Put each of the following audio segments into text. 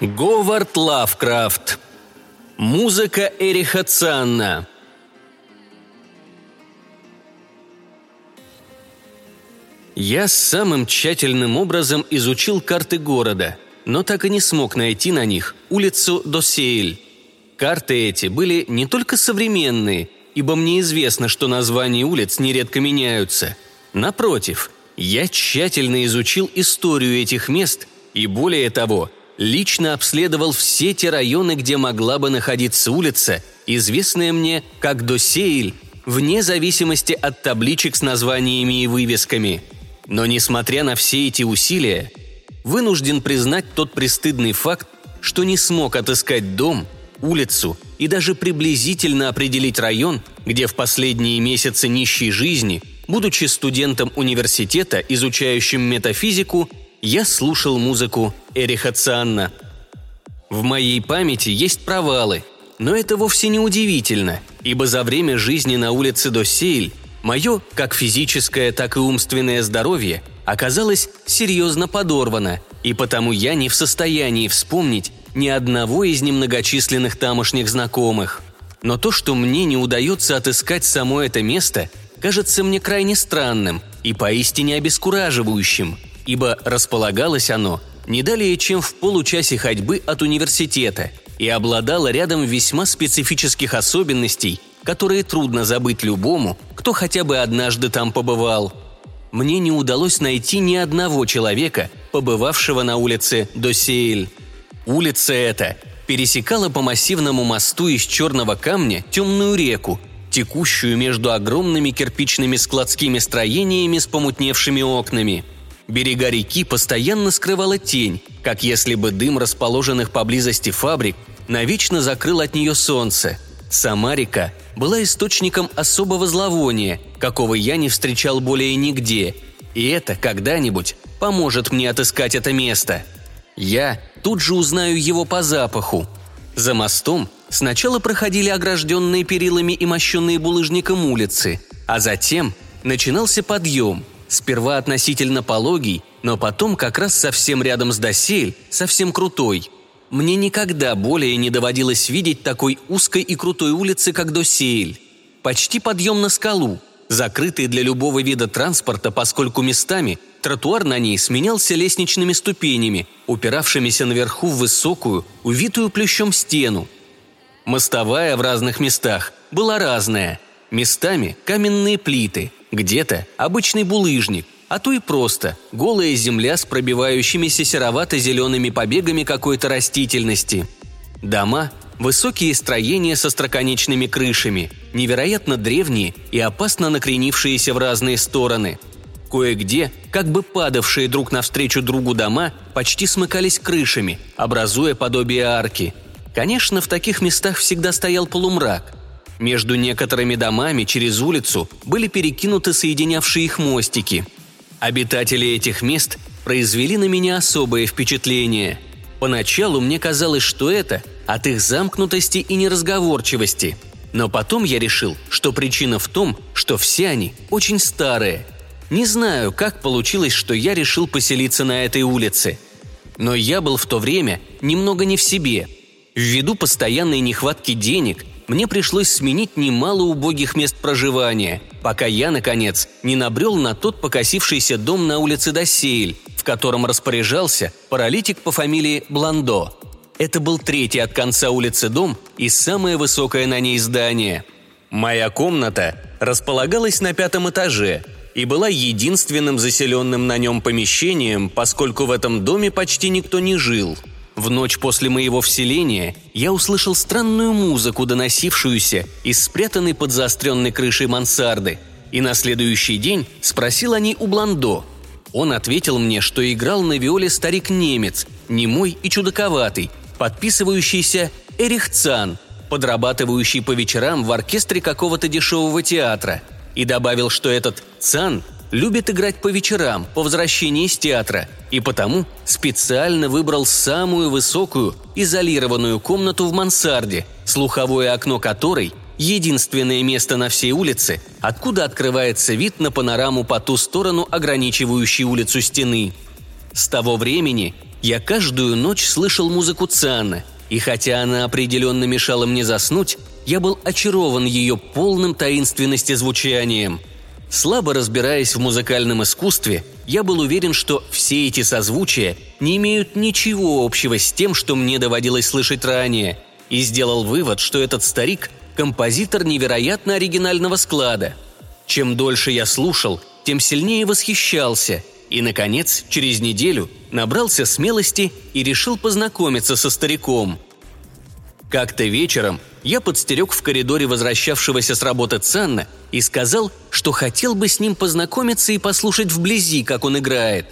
Говард Лавкрафт. Музыка Эриха Цанна. Я самым тщательным образом изучил карты города, но так и не смог найти на них улицу Досейль. Карты эти были не только современные, ибо мне известно, что названия улиц нередко меняются. Напротив, я тщательно изучил историю этих мест и, более того, лично обследовал все те районы, где могла бы находиться улица, известная мне как Досейль, вне зависимости от табличек с названиями и вывесками. Но несмотря на все эти усилия, вынужден признать тот престыдный факт, что не смог отыскать дом, улицу и даже приблизительно определить район, где в последние месяцы нищей жизни, будучи студентом университета, изучающим метафизику, я слушал музыку Эриха Цанна. В моей памяти есть провалы, но это вовсе не удивительно, ибо за время жизни на улице Досейль мое как физическое, так и умственное здоровье оказалось серьезно подорвано, и потому я не в состоянии вспомнить ни одного из немногочисленных тамошних знакомых. Но то, что мне не удается отыскать само это место, кажется мне крайне странным и поистине обескураживающим – ибо располагалось оно не далее, чем в получасе ходьбы от университета и обладало рядом весьма специфических особенностей, которые трудно забыть любому, кто хотя бы однажды там побывал. Мне не удалось найти ни одного человека, побывавшего на улице Досейль. Улица эта пересекала по массивному мосту из черного камня темную реку, текущую между огромными кирпичными складскими строениями с помутневшими окнами – Берега реки постоянно скрывала тень, как если бы дым расположенных поблизости фабрик навечно закрыл от нее солнце. Сама река была источником особого зловония, какого я не встречал более нигде, и это когда-нибудь поможет мне отыскать это место. Я тут же узнаю его по запаху. За мостом сначала проходили огражденные перилами и мощенные булыжником улицы, а затем начинался подъем – Сперва относительно пологий, но потом как раз совсем рядом с досель, совсем крутой. Мне никогда более не доводилось видеть такой узкой и крутой улицы, как Досель. Почти подъем на скалу, закрытый для любого вида транспорта, поскольку местами тротуар на ней сменялся лестничными ступенями, упиравшимися наверху в высокую, увитую плющом стену. Мостовая в разных местах была разная. Местами каменные плиты – где-то обычный булыжник, а то и просто голая земля с пробивающимися серовато-зелеными побегами какой-то растительности. Дома – высокие строения со строконечными крышами, невероятно древние и опасно накренившиеся в разные стороны. Кое-где, как бы падавшие друг навстречу другу дома, почти смыкались крышами, образуя подобие арки. Конечно, в таких местах всегда стоял полумрак – между некоторыми домами через улицу были перекинуты соединявшие их мостики. Обитатели этих мест произвели на меня особое впечатление. Поначалу мне казалось, что это от их замкнутости и неразговорчивости. Но потом я решил, что причина в том, что все они очень старые. Не знаю, как получилось, что я решил поселиться на этой улице. Но я был в то время немного не в себе. Ввиду постоянной нехватки денег мне пришлось сменить немало убогих мест проживания, пока я, наконец, не набрел на тот покосившийся дом на улице Досейль, в котором распоряжался паралитик по фамилии Бландо. Это был третий от конца улицы дом и самое высокое на ней здание. Моя комната располагалась на пятом этаже и была единственным заселенным на нем помещением, поскольку в этом доме почти никто не жил – в ночь после моего вселения я услышал странную музыку, доносившуюся из спрятанной под заостренной крышей мансарды, и на следующий день спросил о ней у Бландо. Он ответил мне, что играл на виоле старик-немец, немой и чудаковатый, подписывающийся Эрих Цан, подрабатывающий по вечерам в оркестре какого-то дешевого театра, и добавил, что этот Цан любит играть по вечерам, по возвращении из театра, и потому специально выбрал самую высокую, изолированную комнату в мансарде, слуховое окно которой – единственное место на всей улице, откуда открывается вид на панораму по ту сторону ограничивающей улицу стены. С того времени Я каждую ночь слышал музыку Цана, и хотя она определенно мешала мне заснуть, я был очарован ее полным таинственности звучанием. Слабо разбираясь в музыкальном искусстве, я был уверен, что все эти созвучия не имеют ничего общего с тем, что мне доводилось слышать ранее, и сделал вывод, что этот старик – композитор невероятно оригинального склада. Чем дольше я слушал, тем сильнее восхищался, и, наконец, через неделю набрался смелости и решил познакомиться со стариком. Как-то вечером я подстерег в коридоре возвращавшегося с работы Цанна и сказал, что хотел бы с ним познакомиться и послушать вблизи, как он играет.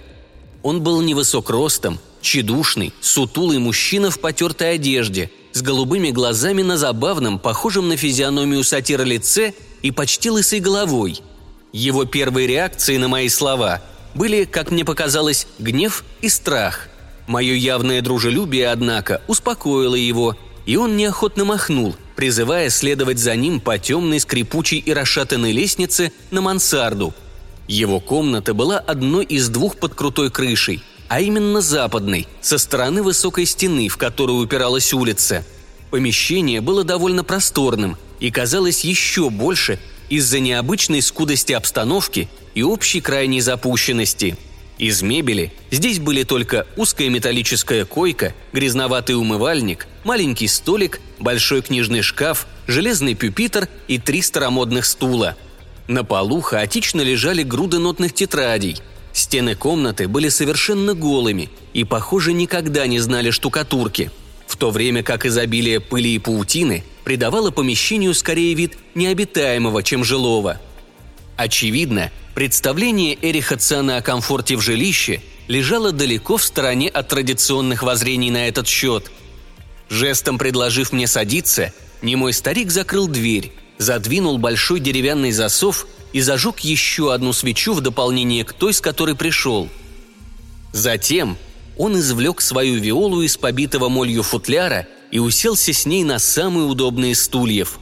Он был невысок ростом, тщедушный, сутулый мужчина в потертой одежде, с голубыми глазами на забавном, похожем на физиономию сатира лице и почти лысой головой. Его первые реакции на мои слова были, как мне показалось, гнев и страх. Мое явное дружелюбие, однако, успокоило его – и он неохотно махнул, призывая следовать за ним по темной, скрипучей и расшатанной лестнице на мансарду. Его комната была одной из двух под крутой крышей, а именно западной, со стороны высокой стены, в которую упиралась улица. Помещение было довольно просторным и казалось еще больше из-за необычной скудости обстановки и общей крайней запущенности – из мебели здесь были только узкая металлическая койка, грязноватый умывальник, маленький столик, большой книжный шкаф, железный пюпитр и три старомодных стула. На полу хаотично лежали груды нотных тетрадей. Стены комнаты были совершенно голыми и, похоже, никогда не знали штукатурки, в то время как изобилие пыли и паутины придавало помещению скорее вид необитаемого, чем жилого. Очевидно, Представление Эриха Цана о комфорте в жилище лежало далеко в стороне от традиционных воззрений на этот счет. Жестом предложив мне садиться, немой старик закрыл дверь, задвинул большой деревянный засов и зажег еще одну свечу в дополнение к той, с которой пришел. Затем он извлек свою виолу из побитого молью футляра и уселся с ней на самые удобные стульев.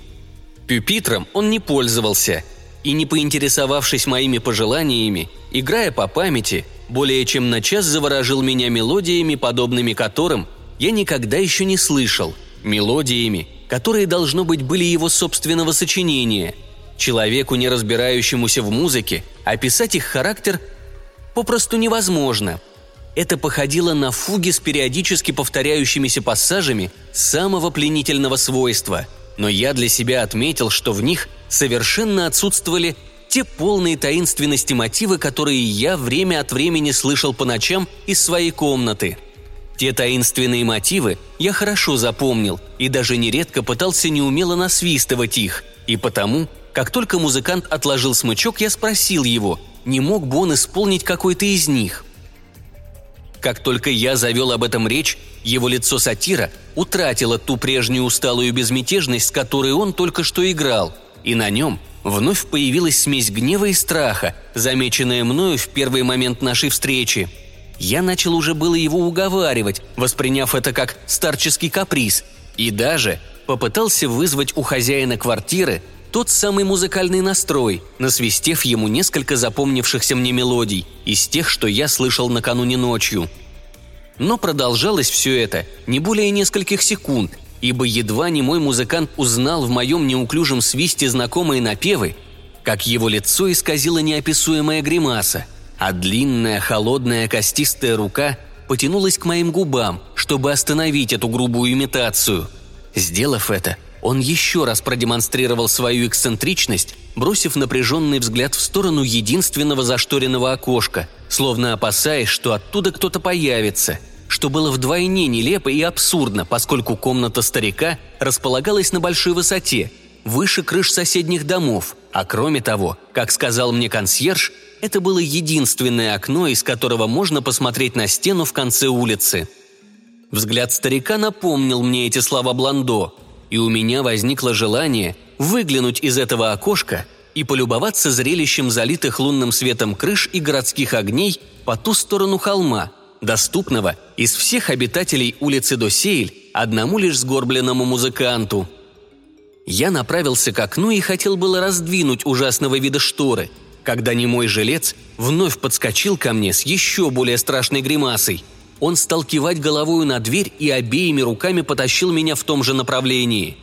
Пюпитром он не пользовался – и не поинтересовавшись моими пожеланиями, играя по памяти, более чем на час заворожил меня мелодиями, подобными которым я никогда еще не слышал, мелодиями, которые, должно быть, были его собственного сочинения. Человеку, не разбирающемуся в музыке, описать их характер попросту невозможно. Это походило на фуги с периодически повторяющимися пассажами самого пленительного свойства – но я для себя отметил, что в них совершенно отсутствовали те полные таинственности мотивы, которые я время от времени слышал по ночам из своей комнаты. Те таинственные мотивы я хорошо запомнил и даже нередко пытался неумело насвистывать их, и потому, как только музыкант отложил смычок, я спросил его, не мог бы он исполнить какой-то из них. Как только я завел об этом речь, его лицо сатира утратило ту прежнюю усталую безмятежность, с которой он только что играл, и на нем вновь появилась смесь гнева и страха, замеченная мною в первый момент нашей встречи. Я начал уже было его уговаривать, восприняв это как старческий каприз, и даже попытался вызвать у хозяина квартиры тот самый музыкальный настрой, насвистев ему несколько запомнившихся мне мелодий из тех, что я слышал накануне ночью. Но продолжалось все это не более нескольких секунд, ибо едва не мой музыкант узнал в моем неуклюжем свисте знакомые напевы, как его лицо исказило неописуемая гримаса, а длинная, холодная, костистая рука потянулась к моим губам, чтобы остановить эту грубую имитацию. Сделав это, он еще раз продемонстрировал свою эксцентричность, бросив напряженный взгляд в сторону единственного зашторенного окошка, словно опасаясь, что оттуда кто-то появится, что было вдвойне нелепо и абсурдно, поскольку комната старика располагалась на большой высоте, выше крыш соседних домов, а кроме того, как сказал мне консьерж, это было единственное окно, из которого можно посмотреть на стену в конце улицы. Взгляд старика напомнил мне эти слова Бландо – и у меня возникло желание выглянуть из этого окошка и полюбоваться зрелищем залитых лунным светом крыш и городских огней по ту сторону холма, доступного из всех обитателей улицы Досейль одному лишь сгорбленному музыканту. Я направился к окну и хотел было раздвинуть ужасного вида шторы, когда немой жилец вновь подскочил ко мне с еще более страшной гримасой. он стал кивать головою на дверь и обеими руками потащил меня в том же направлении.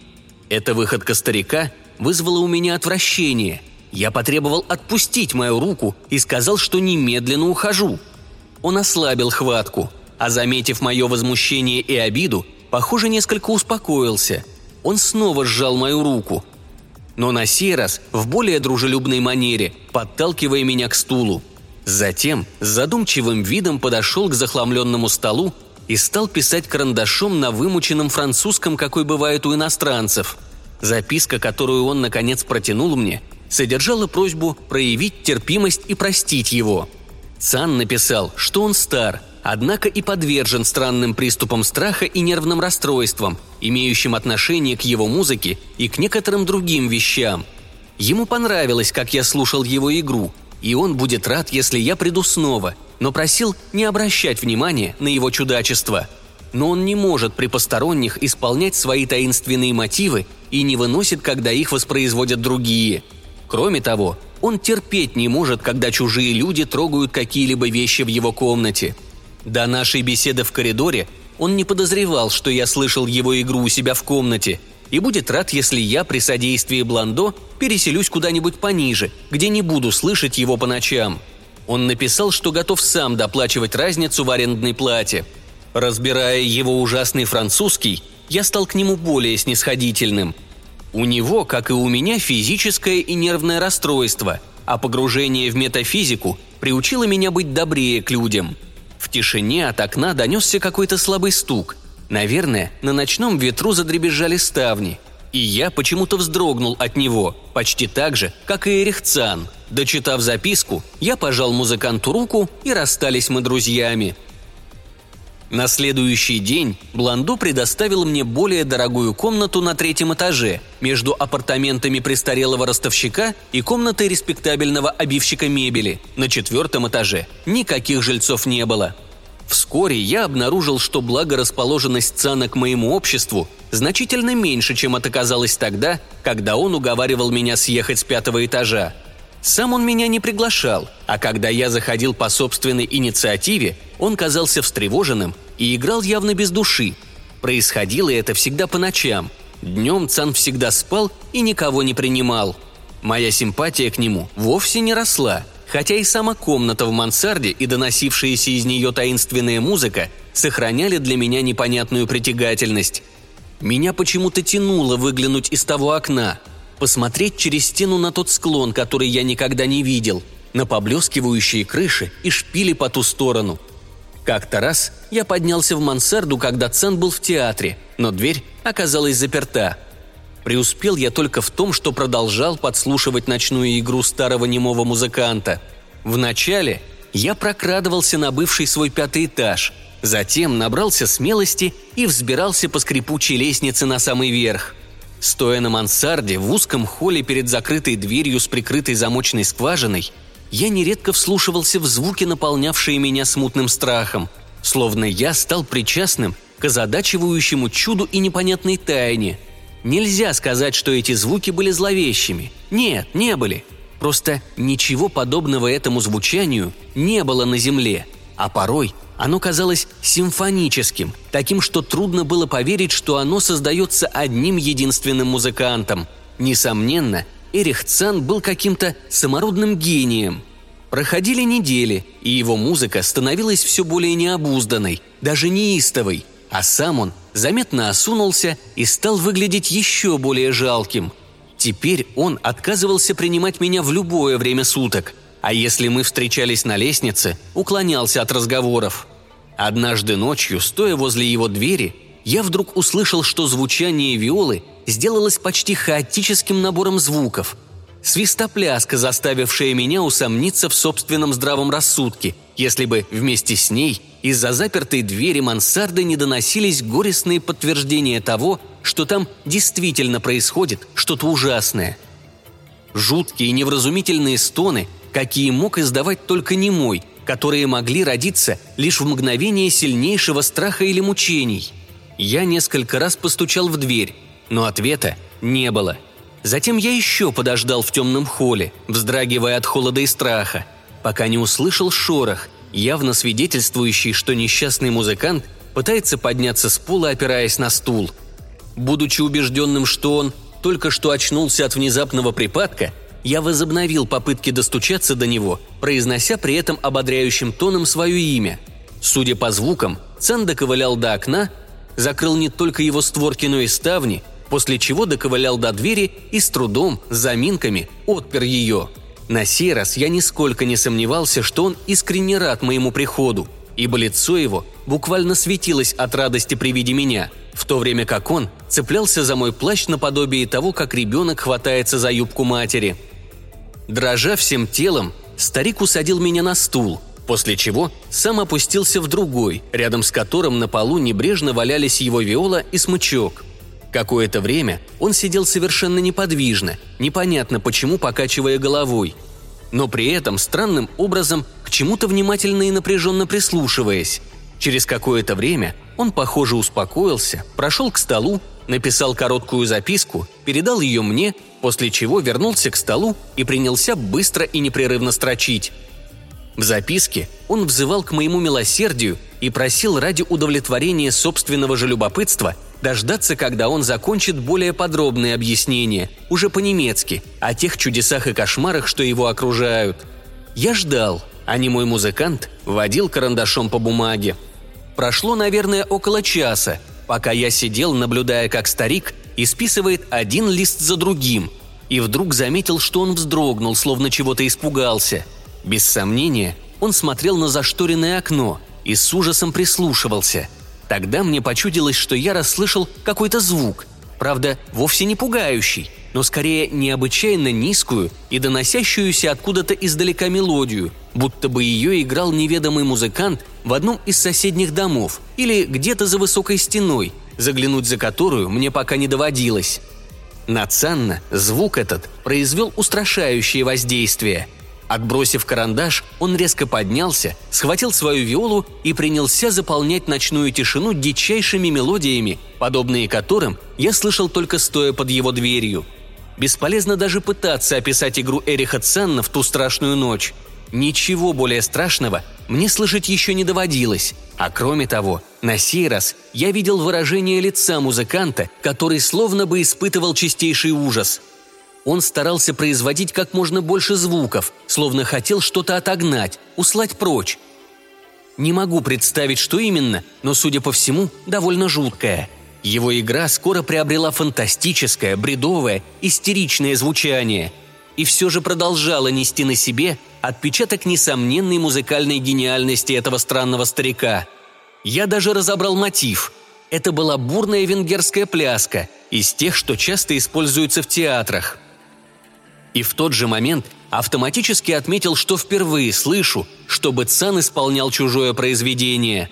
Эта выходка старика вызвала у меня отвращение. Я потребовал отпустить мою руку и сказал, что немедленно ухожу. Он ослабил хватку, а заметив мое возмущение и обиду, похоже, несколько успокоился. Он снова сжал мою руку, но на сей раз в более дружелюбной манере, подталкивая меня к стулу – Затем с задумчивым видом подошел к захламленному столу и стал писать карандашом на вымученном французском, какой бывает у иностранцев. Записка, которую он, наконец, протянул мне, содержала просьбу проявить терпимость и простить его. Цан написал, что он стар, однако и подвержен странным приступам страха и нервным расстройствам, имеющим отношение к его музыке и к некоторым другим вещам. Ему понравилось, как я слушал его игру – и он будет рад, если я приду снова, но просил не обращать внимания на его чудачество. Но он не может при посторонних исполнять свои таинственные мотивы и не выносит, когда их воспроизводят другие. Кроме того, он терпеть не может, когда чужие люди трогают какие-либо вещи в его комнате. До нашей беседы в коридоре он не подозревал, что я слышал его игру у себя в комнате – и будет рад, если я при содействии Бландо переселюсь куда-нибудь пониже, где не буду слышать его по ночам. Он написал, что готов сам доплачивать разницу в арендной плате. Разбирая его ужасный французский, я стал к нему более снисходительным. У него, как и у меня, физическое и нервное расстройство, а погружение в метафизику приучило меня быть добрее к людям. В тишине от окна донесся какой-то слабый стук – Наверное, на ночном ветру задребезжали ставни, и я почему-то вздрогнул от него, почти так же, как и Эрих Цан. Дочитав записку, я пожал музыканту руку, и расстались мы друзьями. На следующий день Бланду предоставил мне более дорогую комнату на третьем этаже, между апартаментами престарелого ростовщика и комнатой респектабельного обивщика мебели. На четвертом этаже никаких жильцов не было – Вскоре я обнаружил, что благорасположенность Цана к моему обществу значительно меньше, чем это казалось тогда, когда он уговаривал меня съехать с пятого этажа. Сам он меня не приглашал, а когда я заходил по собственной инициативе, он казался встревоженным и играл явно без души. Происходило это всегда по ночам. Днем Цан всегда спал и никого не принимал. Моя симпатия к нему вовсе не росла – хотя и сама комната в мансарде и доносившаяся из нее таинственная музыка сохраняли для меня непонятную притягательность. Меня почему-то тянуло выглянуть из того окна, посмотреть через стену на тот склон, который я никогда не видел, на поблескивающие крыши и шпили по ту сторону. Как-то раз я поднялся в мансарду, когда Цен был в театре, но дверь оказалась заперта – Преуспел я только в том, что продолжал подслушивать ночную игру старого немого музыканта. Вначале я прокрадывался на бывший свой пятый этаж, затем набрался смелости и взбирался по скрипучей лестнице на самый верх. Стоя на мансарде в узком холле перед закрытой дверью с прикрытой замочной скважиной, я нередко вслушивался в звуки, наполнявшие меня смутным страхом, словно я стал причастным к озадачивающему чуду и непонятной тайне – Нельзя сказать, что эти звуки были зловещими. Нет, не были. Просто ничего подобного этому звучанию не было на Земле. А порой оно казалось симфоническим, таким, что трудно было поверить, что оно создается одним единственным музыкантом. Несомненно, Эрих Цан был каким-то самородным гением. Проходили недели, и его музыка становилась все более необузданной, даже неистовой – а сам он заметно осунулся и стал выглядеть еще более жалким. Теперь он отказывался принимать меня в любое время суток, а если мы встречались на лестнице, уклонялся от разговоров. Однажды ночью, стоя возле его двери, я вдруг услышал, что звучание виолы сделалось почти хаотическим набором звуков. Свистопляска, заставившая меня усомниться в собственном здравом рассудке, если бы вместе с ней из-за запертой двери мансарды не доносились горестные подтверждения того, что там действительно происходит что-то ужасное. Жуткие невразумительные стоны, какие мог издавать только немой, которые могли родиться лишь в мгновение сильнейшего страха или мучений. Я несколько раз постучал в дверь, но ответа не было. Затем я еще подождал в темном холле, вздрагивая от холода и страха, пока не услышал шорох – явно свидетельствующий, что несчастный музыкант пытается подняться с пола, опираясь на стул. Будучи убежденным, что он только что очнулся от внезапного припадка, я возобновил попытки достучаться до него, произнося при этом ободряющим тоном свое имя. Судя по звукам, Цан доковылял до окна, закрыл не только его створки, но и ставни, после чего доковылял до двери и с трудом, заминками, отпер ее. На сей раз я нисколько не сомневался, что он искренне рад моему приходу, ибо лицо его буквально светилось от радости при виде меня, в то время как он цеплялся за мой плащ наподобие того, как ребенок хватается за юбку матери – Дрожа всем телом, старик усадил меня на стул, после чего сам опустился в другой, рядом с которым на полу небрежно валялись его виола и смычок. Какое-то время он сидел совершенно неподвижно, непонятно почему покачивая головой, но при этом странным образом к чему-то внимательно и напряженно прислушиваясь. Через какое-то время он, похоже, успокоился, прошел к столу, написал короткую записку, передал ее мне после чего вернулся к столу и принялся быстро и непрерывно строчить. В записке он взывал к моему милосердию и просил ради удовлетворения собственного же любопытства дождаться, когда он закончит более подробные объяснения, уже по-немецки, о тех чудесах и кошмарах, что его окружают. Я ждал, а не мой музыкант водил карандашом по бумаге. Прошло, наверное, около часа, пока я сидел, наблюдая, как старик исписывает один лист за другим, и вдруг заметил, что он вздрогнул, словно чего-то испугался. Без сомнения, он смотрел на зашторенное окно и с ужасом прислушивался. Тогда мне почудилось, что я расслышал какой-то звук, правда, вовсе не пугающий, но скорее необычайно низкую и доносящуюся откуда-то издалека мелодию, будто бы ее играл неведомый музыкант в одном из соседних домов или где-то за высокой стеной, заглянуть за которую мне пока не доводилось. На Цанна звук этот произвел устрашающее воздействие. Отбросив карандаш, он резко поднялся, схватил свою виолу и принялся заполнять ночную тишину дичайшими мелодиями, подобные которым я слышал только стоя под его дверью. Бесполезно даже пытаться описать игру Эриха Цанна в ту страшную ночь. Ничего более страшного мне слышать еще не доводилось. А кроме того, на сей раз я видел выражение лица музыканта, который словно бы испытывал чистейший ужас. Он старался производить как можно больше звуков, словно хотел что-то отогнать, услать прочь. Не могу представить, что именно, но, судя по всему, довольно жуткое. Его игра скоро приобрела фантастическое, бредовое, истеричное звучание – и все же продолжала нести на себе отпечаток несомненной музыкальной гениальности этого странного старика. Я даже разобрал мотив. Это была бурная венгерская пляска, из тех, что часто используются в театрах. И в тот же момент автоматически отметил, что впервые слышу, чтобы Цан исполнял чужое произведение.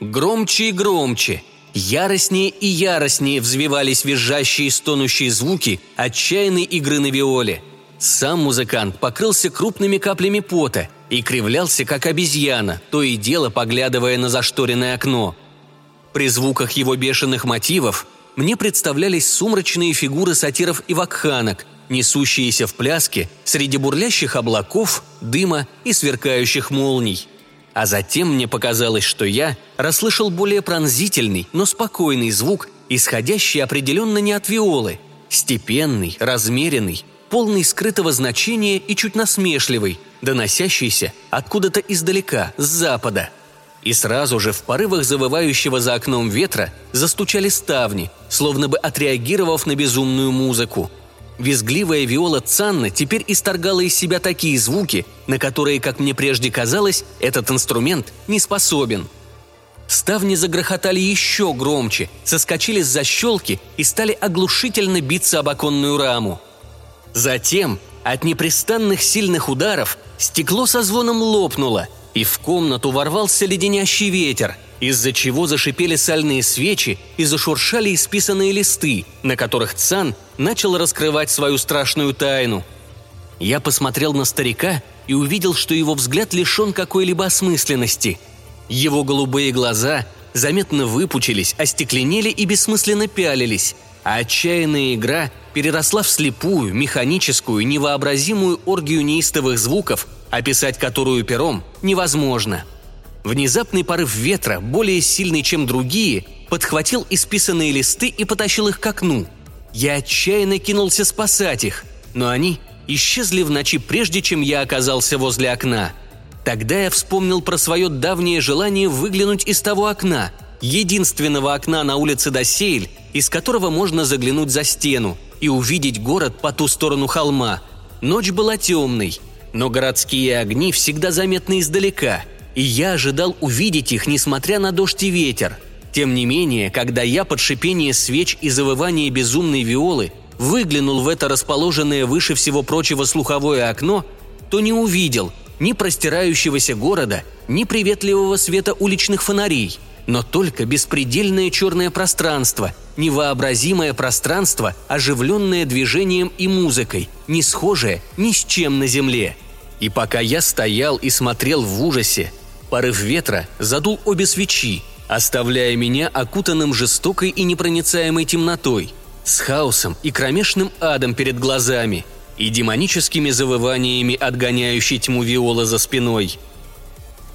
Громче и громче, яростнее и яростнее взвивались визжащие и стонущие звуки отчаянной игры на виоле – сам музыкант покрылся крупными каплями пота и кривлялся, как обезьяна, то и дело поглядывая на зашторенное окно. При звуках его бешеных мотивов мне представлялись сумрачные фигуры сатиров и вакханок, несущиеся в пляске среди бурлящих облаков, дыма и сверкающих молний. А затем мне показалось, что я расслышал более пронзительный, но спокойный звук, исходящий определенно не от виолы, степенный, размеренный, полный скрытого значения и чуть насмешливый, доносящийся откуда-то издалека, с запада. И сразу же в порывах завывающего за окном ветра застучали ставни, словно бы отреагировав на безумную музыку. Визгливая виола Цанна теперь исторгала из себя такие звуки, на которые, как мне прежде казалось, этот инструмент не способен. Ставни загрохотали еще громче, соскочили с защелки и стали оглушительно биться об оконную раму – Затем от непрестанных сильных ударов стекло со звоном лопнуло, и в комнату ворвался леденящий ветер, из-за чего зашипели сальные свечи и зашуршали исписанные листы, на которых Цан начал раскрывать свою страшную тайну. Я посмотрел на старика и увидел, что его взгляд лишен какой-либо осмысленности. Его голубые глаза заметно выпучились, остекленели и бессмысленно пялились, а отчаянная игра переросла в слепую, механическую, невообразимую оргию неистовых звуков, описать которую пером невозможно. Внезапный порыв ветра, более сильный, чем другие, подхватил исписанные листы и потащил их к окну. Я отчаянно кинулся спасать их, но они исчезли в ночи, прежде чем я оказался возле окна. Тогда я вспомнил про свое давнее желание выглянуть из того окна, единственного окна на улице Досейль, из которого можно заглянуть за стену и увидеть город по ту сторону холма. Ночь была темной, но городские огни всегда заметны издалека, и я ожидал увидеть их, несмотря на дождь и ветер. Тем не менее, когда я под шипение свеч и завывание безумной виолы выглянул в это расположенное выше всего прочего слуховое окно, то не увидел ни простирающегося города, ни приветливого света уличных фонарей – но только беспредельное черное пространство, невообразимое пространство, оживленное движением и музыкой, не схожее ни с чем на земле. И пока я стоял и смотрел в ужасе, порыв ветра задул обе свечи, оставляя меня окутанным жестокой и непроницаемой темнотой, с хаосом и кромешным адом перед глазами и демоническими завываниями, отгоняющей тьму виола за спиной.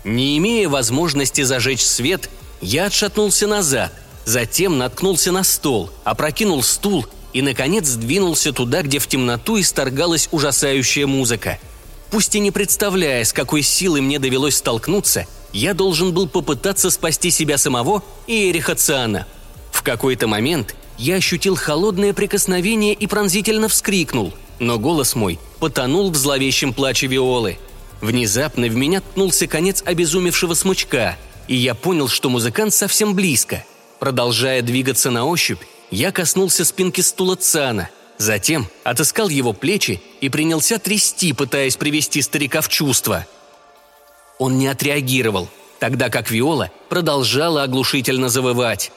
Не имея возможности зажечь свет, я отшатнулся назад, затем наткнулся на стол, опрокинул стул и, наконец, сдвинулся туда, где в темноту исторгалась ужасающая музыка. Пусть и не представляя, с какой силой мне довелось столкнуться, я должен был попытаться спасти себя самого и Эриха Циана. В какой-то момент я ощутил холодное прикосновение и пронзительно вскрикнул, но голос мой потонул в зловещем плаче Виолы. Внезапно в меня ткнулся конец обезумевшего смычка – и я понял, что музыкант совсем близко. Продолжая двигаться на ощупь, я коснулся спинки стула Цана, затем отыскал его плечи и принялся трясти, пытаясь привести старика в чувство. Он не отреагировал, тогда как Виола продолжала оглушительно завывать.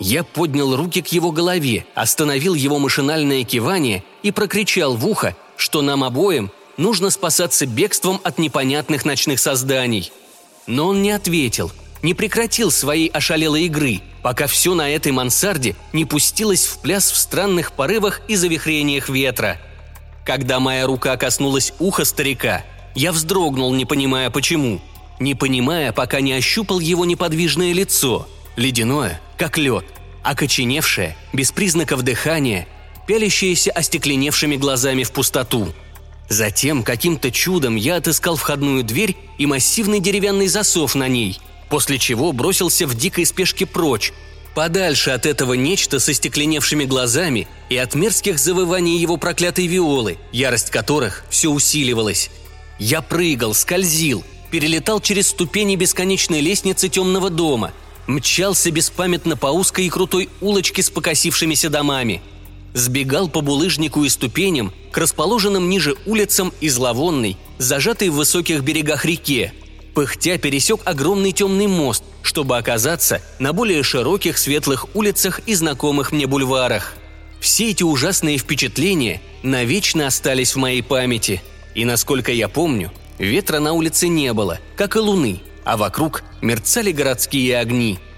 Я поднял руки к его голове, остановил его машинальное кивание и прокричал в ухо, что нам обоим нужно спасаться бегством от непонятных ночных созданий – но он не ответил, не прекратил своей ошалелой игры, пока все на этой мансарде не пустилось в пляс в странных порывах и завихрениях ветра. Когда моя рука коснулась уха старика, я вздрогнул, не понимая почему. Не понимая, пока не ощупал его неподвижное лицо, ледяное, как лед, окоченевшее, без признаков дыхания, пялящееся остекленевшими глазами в пустоту – Затем каким-то чудом я отыскал входную дверь и массивный деревянный засов на ней, после чего бросился в дикой спешке прочь, подальше от этого нечто со стекленевшими глазами и от мерзких завываний его проклятой виолы, ярость которых все усиливалась. Я прыгал, скользил, перелетал через ступени бесконечной лестницы темного дома, мчался беспамятно по узкой и крутой улочке с покосившимися домами – сбегал по булыжнику и ступеням к расположенным ниже улицам и зловонной, зажатой в высоких берегах реке. Пыхтя пересек огромный темный мост, чтобы оказаться на более широких светлых улицах и знакомых мне бульварах. Все эти ужасные впечатления навечно остались в моей памяти. И насколько я помню, ветра на улице не было, как и луны, а вокруг мерцали городские огни –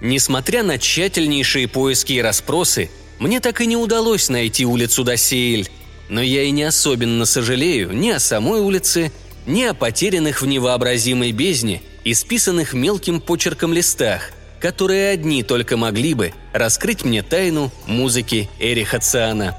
Несмотря на тщательнейшие поиски и расспросы, мне так и не удалось найти улицу Досейль. Но я и не особенно сожалею ни о самой улице, ни о потерянных в невообразимой бездне и списанных мелким почерком листах, которые одни только могли бы раскрыть мне тайну музыки Эриха Циана.